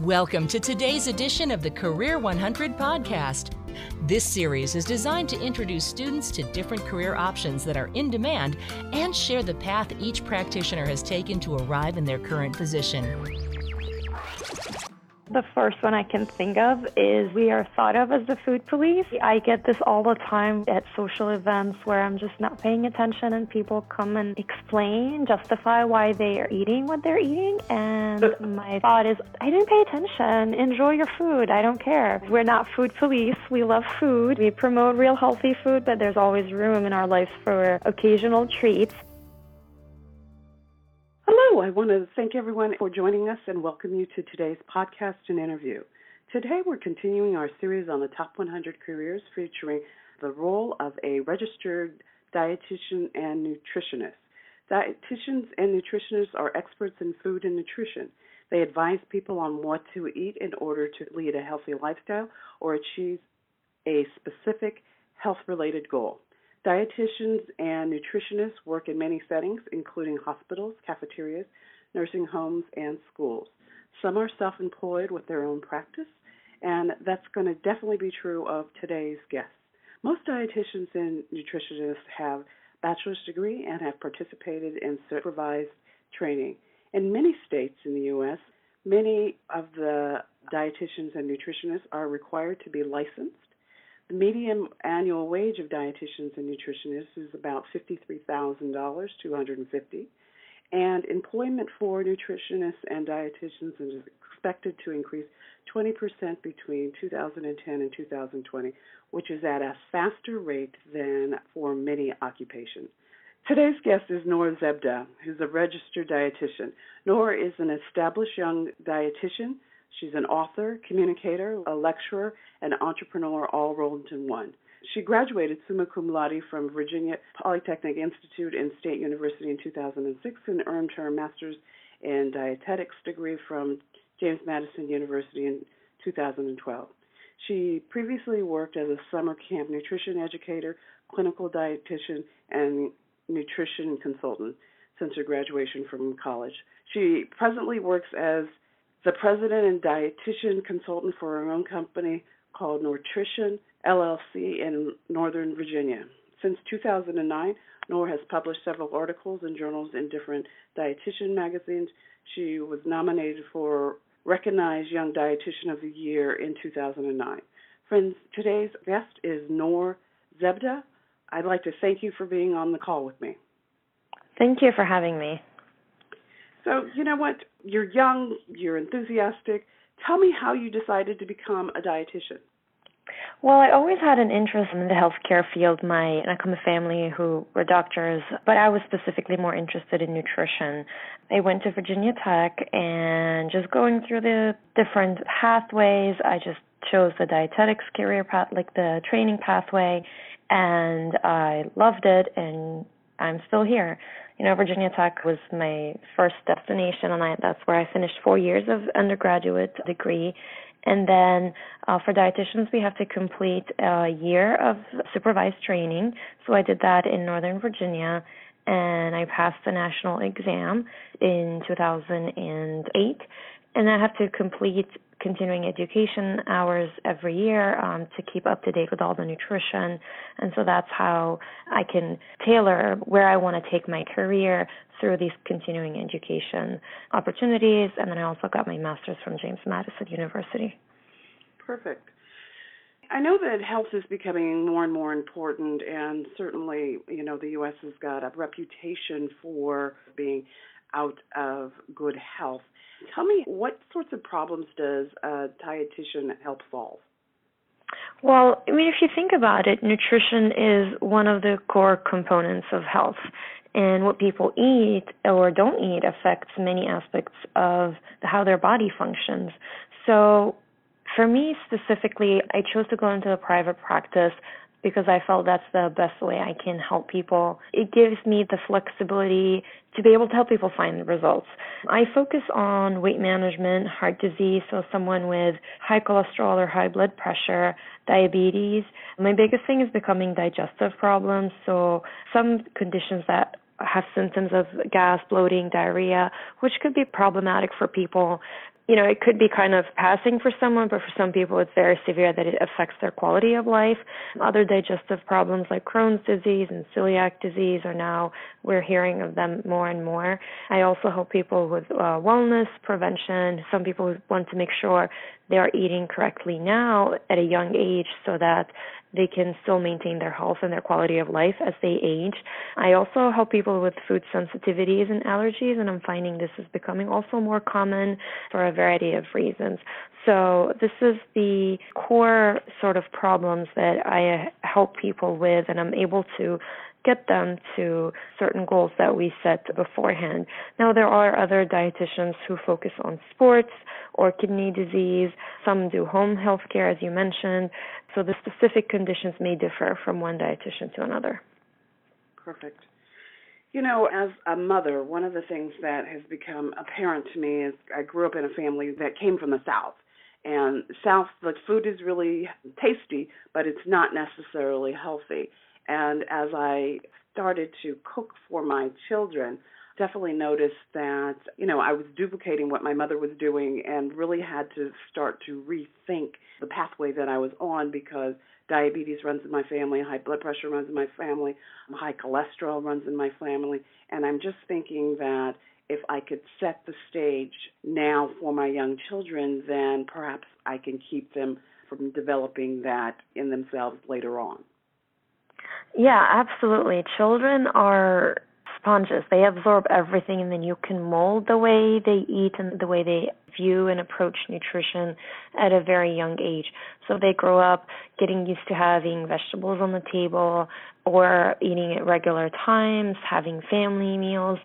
Welcome to today's edition of the Career 100 podcast. This series is designed to introduce students to different career options that are in demand and share the path each practitioner has taken to arrive in their current position. The first one I can think of is we are thought of as the food police. I get this all the time at social events where I'm just not paying attention and people come and explain, justify why they are eating what they're eating. And my thought is, I didn't pay attention. Enjoy your food. I don't care. We're not food police. We love food. We promote real healthy food, but there's always room in our lives for occasional treats. I want to thank everyone for joining us and welcome you to today's podcast and interview. Today we're continuing our series on the top 100 careers featuring the role of a registered dietitian and nutritionist. Dietitians and nutritionists are experts in food and nutrition. They advise people on what to eat in order to lead a healthy lifestyle or achieve a specific health related goal. Dietitians and nutritionists work in many settings, including hospitals, cafeterias, nursing homes, and schools. Some are self employed with their own practice, and that's going to definitely be true of today's guests. Most dietitians and nutritionists have bachelor's degree and have participated in supervised training. In many states in the U.S., many of the dietitians and nutritionists are required to be licensed the median annual wage of dietitians and nutritionists is about $53,000, 250 and employment for nutritionists and dietitians is expected to increase 20% between 2010 and 2020, which is at a faster rate than for many occupations. Today's guest is Nour Zibdeh, who's a registered dietitian. Nour is an established young dietitian She's an author, communicator, a lecturer, and entrepreneur all rolled into one. She graduated summa cum laude from Virginia Polytechnic Institute and State University in 2006 and earned her master's in dietetics degree from James Madison University in 2012. She previously worked as a summer camp nutrition educator, clinical dietitian, and nutrition consultant since her graduation from college. She presently works as the president and dietitian consultant for her own company called Nourition LLC in Northern Virginia. Since 2009, Nour has published several articles and journals in different dietitian magazines. She was nominated for Recognized Young Dietitian of the Year in 2009. Friends, today's guest is Nour Zibdeh. I'd like to thank you for being on the call with me. Thank you for having me. So, you know what? You're young, you're enthusiastic. Tell me how you decided to become a dietitian. Well, I always had an interest in the healthcare field. My and I come from a family who were doctors, but I was specifically more interested in nutrition. I went to Virginia Tech and just going through the different pathways, I just chose the dietetics career path, like the training pathway, and I loved it and I'm still here you know, Virginia Tech was my first destination, and I, that's where I finished four years of undergraduate degree. And then uh, for dietitians, we have to complete a year of supervised training. So I did that in Northern Virginia, and I passed the national exam in 2008. And I have to complete continuing education hours every year um, to keep up to date with all the nutrition. And so that's how I can tailor where I want to take my career through these continuing education opportunities. And then I also got my master's from James Madison University. Perfect. I know that health is becoming more and more important, and certainly, you know, the U.S. has got a reputation for being out of good health. Tell me, what sorts of problems does a dietitian help solve? Well, I mean, if you think about it, nutrition is one of the core components of health. And what people eat or don't eat affects many aspects of how their body functions. So, for me specifically, I chose to go into a private practice because I felt that's the best way I can help people. It gives me the flexibility to be able to help people find results. I focus on weight management, heart disease, so someone with high cholesterol or high blood pressure, diabetes. My biggest thing is becoming digestive problems, so some conditions that have symptoms of gas, bloating, diarrhea, which could be problematic for people. You know, it could be kind of passing for someone, but for some people it's very severe that it affects their quality of life. Other digestive problems like Crohn's disease and celiac disease are now, we're hearing of them more and more. I also help people with uh, wellness, prevention. Some people want to make sure they are eating correctly now at a young age so that they can still maintain their health and their quality of life as they age. I also help people with food sensitivities and allergies, and I'm finding this is becoming also more common for a variety of reasons. So, this is the core sort of problems that I help people with, and I'm able to get them to certain goals that we set beforehand. Now, there are other dietitians who focus on sports or kidney disease. Some do home health care, as you mentioned. So the specific conditions may differ from one dietitian to another. Perfect. You know, as a mother, one of the things that has become apparent to me is I grew up in a family that came from the South. And South, the food is really tasty, but it's not necessarily healthy. And as I started to cook for my children, definitely noticed that, you know, I was duplicating what my mother was doing and really had to start to rethink the pathway that I was on because diabetes runs in my family, high blood pressure runs in my family, high cholesterol runs in my family. And I'm just thinking that if I could set the stage now for my young children, then perhaps I can keep them from developing that in themselves later on. Yeah, absolutely. Children are sponges. They absorb everything and then you can mold the way they eat and the way they view and approach nutrition at a very young age. So they grow up getting used to having vegetables on the table or eating at regular times, having family meals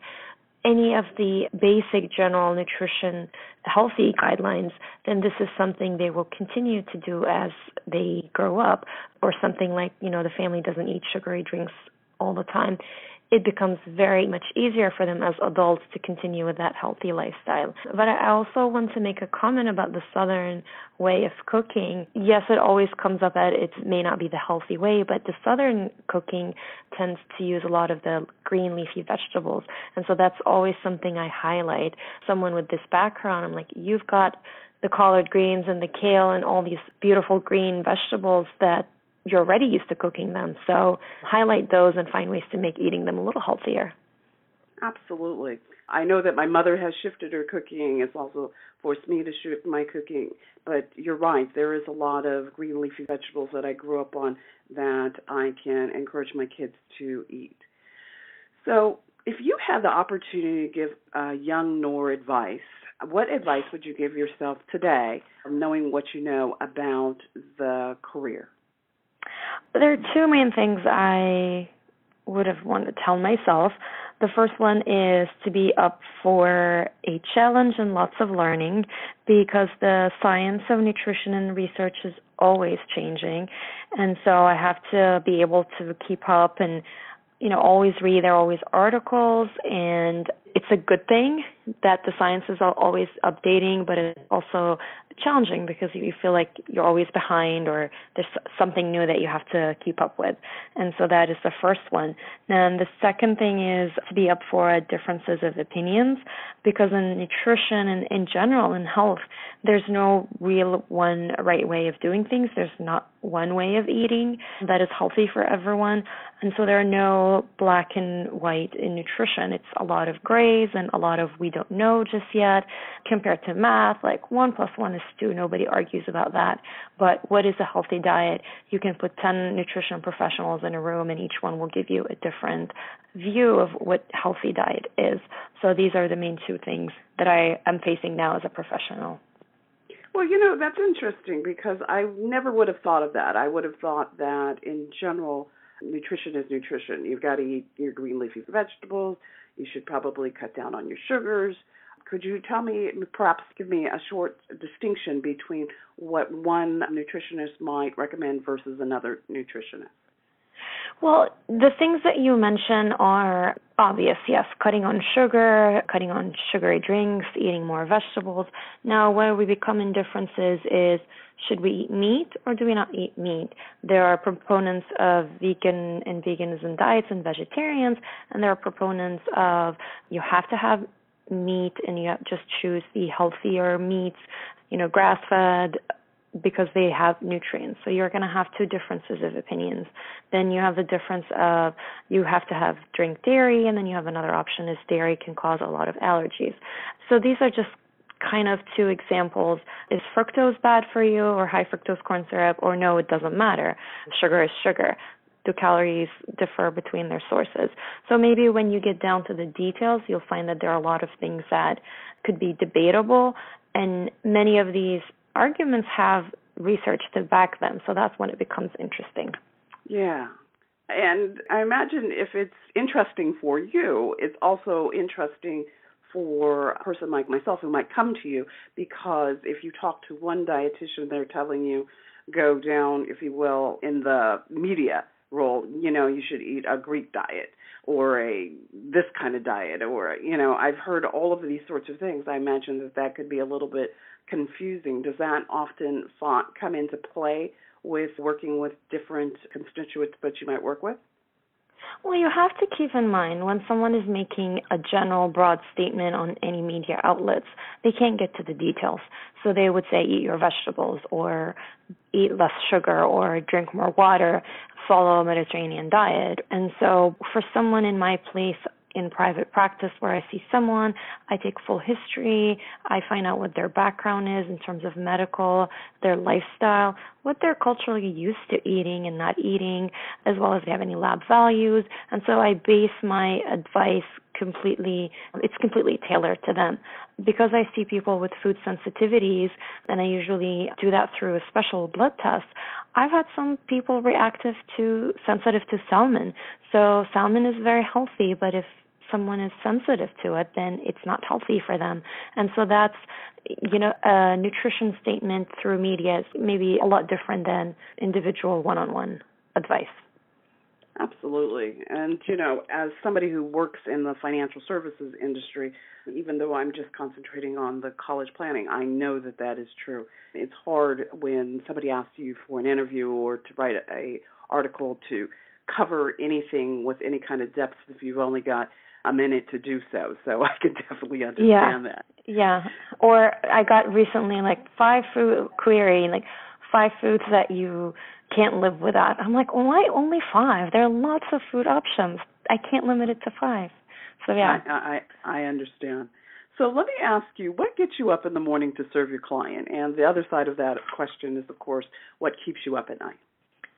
any of the basic general nutrition healthy guidelines, then this is something they will continue to do as they grow up, or something like, you know, the family doesn't eat sugary drinks all the time it becomes very much easier for them as adults to continue with that healthy lifestyle. But I also want to make a comment about the southern way of cooking. Yes, it always comes up that it may not be the healthy way, but the southern cooking tends to use a lot of the green leafy vegetables. And so that's always something I highlight. Someone with this background, I'm like, you've got the collard greens and the kale and all these beautiful green vegetables that you're already used to cooking them. So highlight those and find ways to make eating them a little healthier. Absolutely. I know that my mother has shifted her cooking. It's also forced me to shift my cooking. But you're right. There is a lot of green leafy vegetables that I grew up on that I can encourage my kids to eat. So, if you had the opportunity to give young Nour advice, what advice would you give yourself today, knowing what you know about the career? There are two main things I would have wanted to tell myself. The first one is to be up for a challenge and lots of learning because the science of nutrition and research is always changing. And so I have to be able to keep up and, you know, always read. There are always articles and it's a good thing that the sciences are always updating, but it's also challenging because you feel like you're always behind or there's something new that you have to keep up with. And so that is the first one. And the second thing is to be up for differences of opinions because in nutrition and in general in health, there's no real one right way of doing things. There's not one way of eating that is healthy for everyone. And so there are no black and white in nutrition. It's a lot of grays and a lot of we don't know just yet compared to math. Like one plus one is two. Nobody argues about that. But what is a healthy diet? You can put 10 nutrition professionals in a room and each one will give you a different view of what healthy diet is. So these are the main two things that I am facing now as a professional. Well, you know, that's interesting because I never would have thought of that. I would have thought that in general, nutrition is nutrition. You've got to eat your green leafy vegetables. You should probably cut down on your sugars. Could you tell me, perhaps give me a short distinction between what one nutritionist might recommend versus another nutritionist? Well, the things that you mention are obvious, yes. Cutting on sugar, cutting on sugary drinks, eating more vegetables. Now, where we become in differences is should we eat meat or do we not eat meat? There are proponents of vegan and veganism diets and vegetarians, and there are proponents of you have to have meat and you just choose the healthier meats, you know, grass fed because they have nutrients. So you're going to have two differences of opinions. Then you have the difference of you have to have drink dairy and then you have another option is dairy can cause a lot of allergies. So these are just kind of two examples. Is fructose bad for you or high fructose corn syrup or no, it doesn't matter. Sugar is sugar. Do calories differ between their sources? So maybe when you get down to the details, you'll find that there are a lot of things that could be debatable and many of these arguments have research to back them. So that's when it becomes interesting. Yeah. And I imagine if it's interesting for you, it's also interesting for a person like myself who might come to you because if you talk to one dietitian, they're telling you go down, if you will, in the media role. You know, you should eat a Greek diet or a this kind of diet, or you know, I've heard all of these sorts of things. I imagine that that could be a little bit confusing. Does that often come into play with working with different constituents that you might work with? Well, you have to keep in mind when someone is making a general broad statement on any media outlets, they can't get to the details. So they would say eat your vegetables or eat less sugar or drink more water, follow a Mediterranean diet. And so for someone in my place, in private practice where I see someone, I take full history, I find out what their background is in terms of medical, their lifestyle, what they're culturally used to eating and not eating, as well as they have any lab values. And so I base my advice completely, it's completely tailored to them. Because I see people with food sensitivities, and I usually do that through a special blood test, I've had some people reactive to, sensitive to salmon. So salmon is very healthy, but if someone is sensitive to it, then it's not healthy for them. And so that's, you know, a nutrition statement through media is maybe a lot different than individual one on one advice. Absolutely. And, you know, as somebody who works in the financial services industry, even though I'm just concentrating on the college planning, I know that that is true. It's hard when somebody asks you for an interview or to write a article to cover anything with any kind of depth if you've only got a minute to do so. So I can definitely understand yeah. that. Yeah. Or I got recently like five food query, like five foods that you can't live without. I'm like, why only five? There are lots of food options. I can't limit it to five. So yeah. I I, I understand. So let me ask you, what gets you up in the morning to serve your client? And the other side of that question is, of course, what keeps you up at night?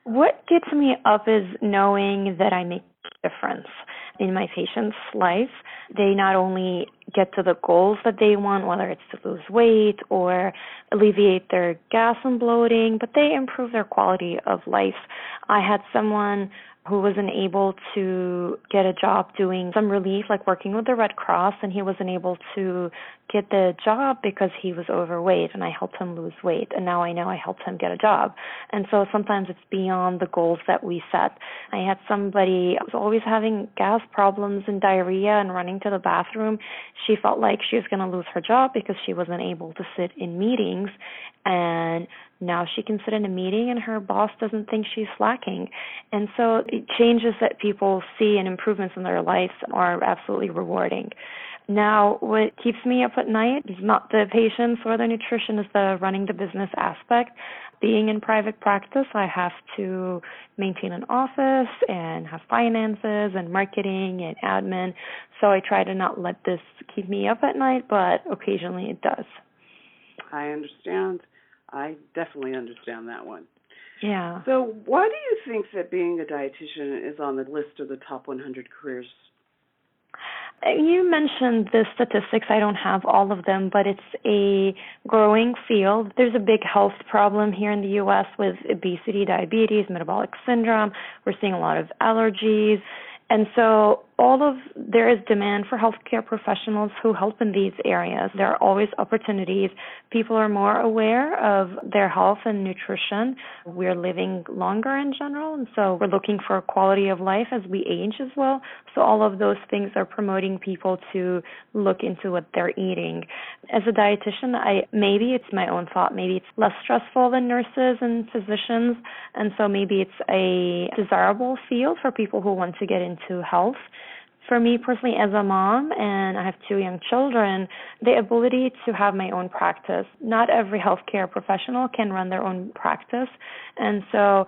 What gets me up is knowing that I make a difference in my patient's life. They not only get to the goals that they want, whether it's to lose weight or alleviate their gas and bloating, but they improve their quality of life. I had someone who wasn't able to get a job doing some relief, like working with the Red Cross, and he wasn't able to get the job because he was overweight, and I helped him lose weight, and now I know I helped him get a job. And so sometimes it's beyond the goals that we set. I had somebody who was always having gas problems and diarrhea and running to the bathroom. She felt like she was going to lose her job because she wasn't able to sit in meetings, and now she can sit in a meeting and her boss doesn't think she's slacking. And so changes that people see and improvements in their lives are absolutely rewarding. Now, what keeps me up at night is not the patients or the nutrition, is the running the business aspect. Being in private practice, I have to maintain an office and have finances and marketing and admin. So I try to not let this keep me up at night, but occasionally it does. I understand. I definitely understand that one. Yeah. So, why do you think that being a dietitian is on the list of the top 100 careers? You mentioned the statistics. I don't have all of them, but it's a growing field. There's a big health problem here in the U.S. with obesity, diabetes, metabolic syndrome. We're seeing a lot of allergies. And so all of there is demand for healthcare professionals who help in these areas. There are always opportunities. People are more aware of their health and nutrition. We're living longer in general, and so we're looking for quality of life as we age as well. So all of those things are promoting people to look into what they're eating. As a dietitian, I maybe it's my own thought, maybe it's less stressful than nurses and physicians, and so maybe it's a desirable field for people who want to get into health for me personally as a mom and I have two young children, the ability to have my own practice. Not every healthcare professional can run their own practice. And so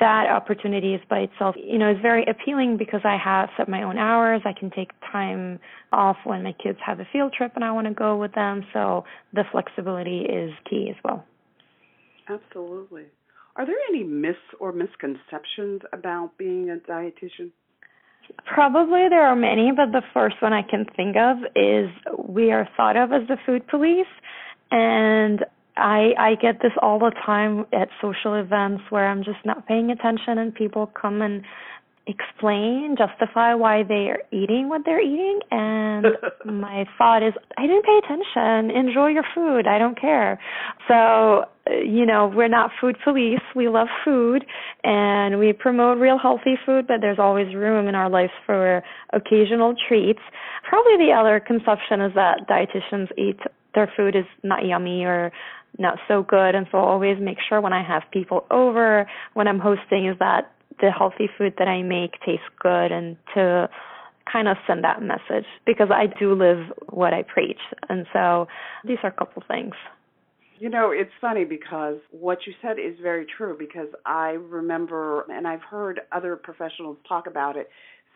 that opportunity is by itself, you know, is very appealing because I have set my own hours. I can take time off when my kids have a field trip and I want to go with them. So the flexibility is key as well. Absolutely. Are there any myths or misconceptions about being a dietitian? Probably there are many, but the first one I can think of is we are thought of as the food police. And I I get this all the time at social events where I'm just not paying attention and people come and explain, justify why they are eating what they're eating and my thought is I didn't pay attention. Enjoy your food. I don't care. So, uh, you know, we're not food police. We love food and we promote real healthy food, but there's always room in our lives for occasional treats. Probably the other conception is that dietitians eat their food is not yummy or not so good and so I always make sure when I have people over when I'm hosting is that the healthy food that I make tastes good and to kind of send that message because I do live what I preach. And so these are a couple things. You know, it's funny because what you said is very true because I remember and I've heard other professionals talk about it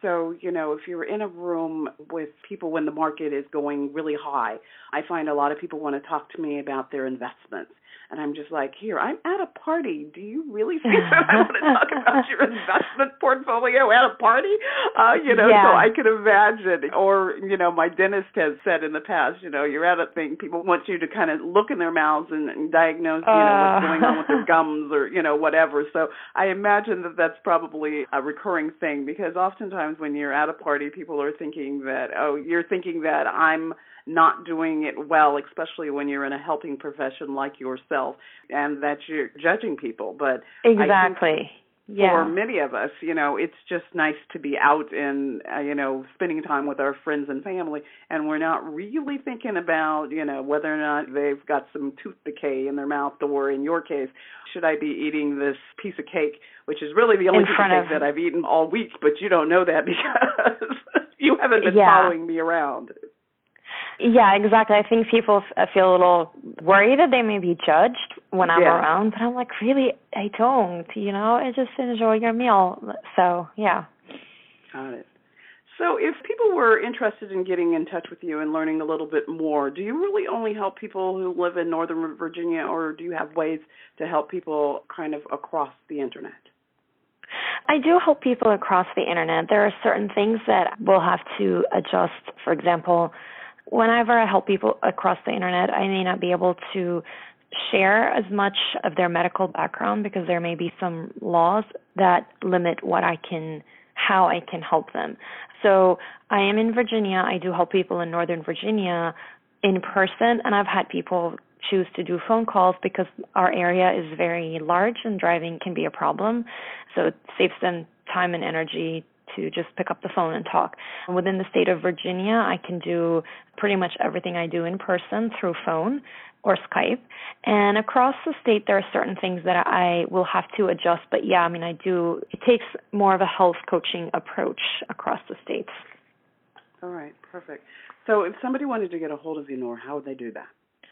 so, you know, if you're in a room with people when the market is going really high, I find a lot of people want to talk to me about their investments. And I'm just like, here, I'm at a party. Do you really think that I want to talk about your investment portfolio at a party? Uh, you know, yeah. so I can imagine. Or, you know, my dentist has said in the past, you know, you're at a thing, people want you to kind of look in their mouths and, and diagnose, you know, what's going on with their uh. gums or, you know, whatever. So I imagine that that's probably a recurring thing because oftentimes when you're at a party, people are thinking that, oh, you're thinking that I'm not doing it well, especially when you're in a helping profession like yourself, and that you're judging people. But exactly. Yeah. For many of us, you know, it's just nice to be out and, uh, you know, spending time with our friends and family, and we're not really thinking about, you know, whether or not they've got some tooth decay in their mouth, or in your case, should I be eating this piece of cake, which is really the only piece of cake that I've eaten all week, but you don't know that because you haven't been yeah. following me around. Yeah, exactly. I think people f- uh, feel a little worried that they may be judged when I'm yeah. around, but I'm like, really, I don't. You know, I just enjoy your meal. So yeah. Got it. So, if people were interested in getting in touch with you and learning a little bit more, do you really only help people who live in Northern Virginia, or do you have ways to help people kind of across the internet? I do help people across the internet. There are certain things that we'll have to adjust. For example, whenever I help people across the internet, I may not be able to share as much of their medical background because there may be some laws that limit what I can how I can help them. So I am in Virginia. I do help people in Northern Virginia in person and I've had people choose to do phone calls because our area is very large and driving can be a problem. So it saves them time and energy to just pick up the phone and talk. Within the state of Virginia, I can do pretty much everything I do in person through phone or Skype. And across the state, there are certain things that I will have to adjust. But yeah, I mean, I do, it takes more of a health coaching approach across the states. All right, perfect. So if somebody wanted to get a hold of you, how would they do that?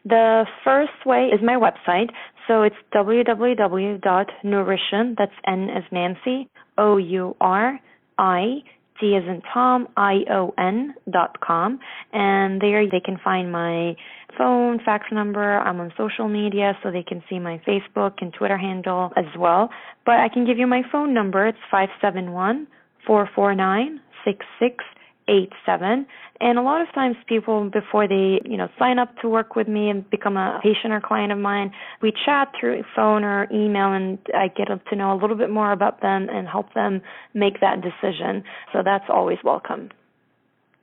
The first way is my website. So it's www.nourition, that's N as Nancy, O U R I T as in Tom, I-O-N dot com. And there they can find my phone, fax number. I'm on social media, so they can see my Facebook and Twitter handle as well. But I can give you my phone number. It's five seven one four four nine six six eight seven. And a lot of times people before they you know sign up to work with me and become a patient or client of mine we chat through phone or email and i get to know a little bit more about them and help them make that decision. So that's always welcome.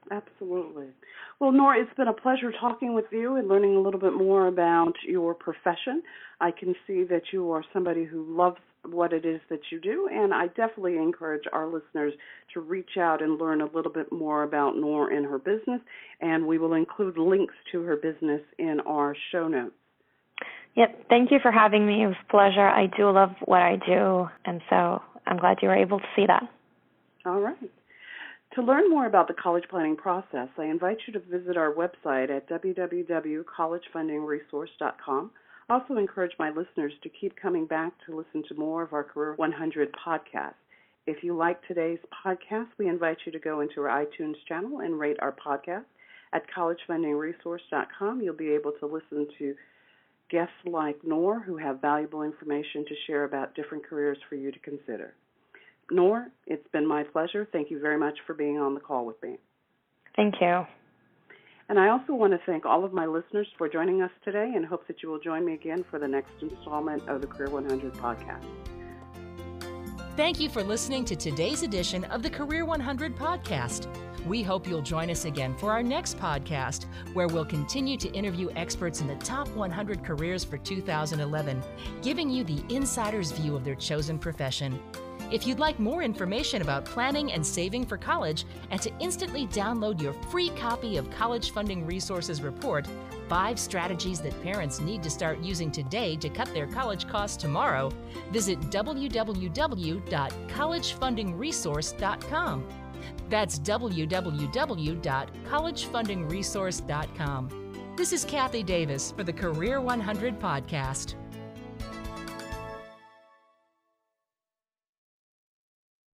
Absolutely. Well, Nour, it's been a pleasure talking with you and learning a little bit more about your profession. I can see that you are somebody who loves what it is that you do, and I definitely encourage our listeners to reach out and learn a little bit more about Nour and her business, and we will include links to her business in our show notes. Yep, thank you for having me. It was a pleasure. I do love what I do, and so I'm glad you were able to see that. All right. To learn more about the college planning process, I invite you to visit our website at www.collegefundingresource.com. Also encourage my listeners to keep coming back to listen to more of our Career 100 podcasts. If you like today's podcast, we invite you to go into our iTunes channel and rate our podcast. At collegefundingresource.com, you'll be able to listen to guests like Nour who have valuable information to share about different careers for you to consider. Nour, it's been my pleasure. Thank you very much for being on the call with me. Thank you. And I also want to thank all of my listeners for joining us today and hope that you will join me again for the next installment of the Career 100 podcast. Thank you for listening to today's edition of the Career 100 podcast. We hope you'll join us again for our next podcast, where we'll continue to interview experts in the top 100 careers for 2011, giving you the insider's view of their chosen profession. If you'd like more information about planning and saving for college and to instantly download your free copy of College Funding Resources Report, Five Strategies That Parents Need to Start Using Today to Cut Their College Costs Tomorrow, visit www.collegefundingresource.com. That's www.collegefundingresource.com. This is Kathy Davis for the Career 100 podcast.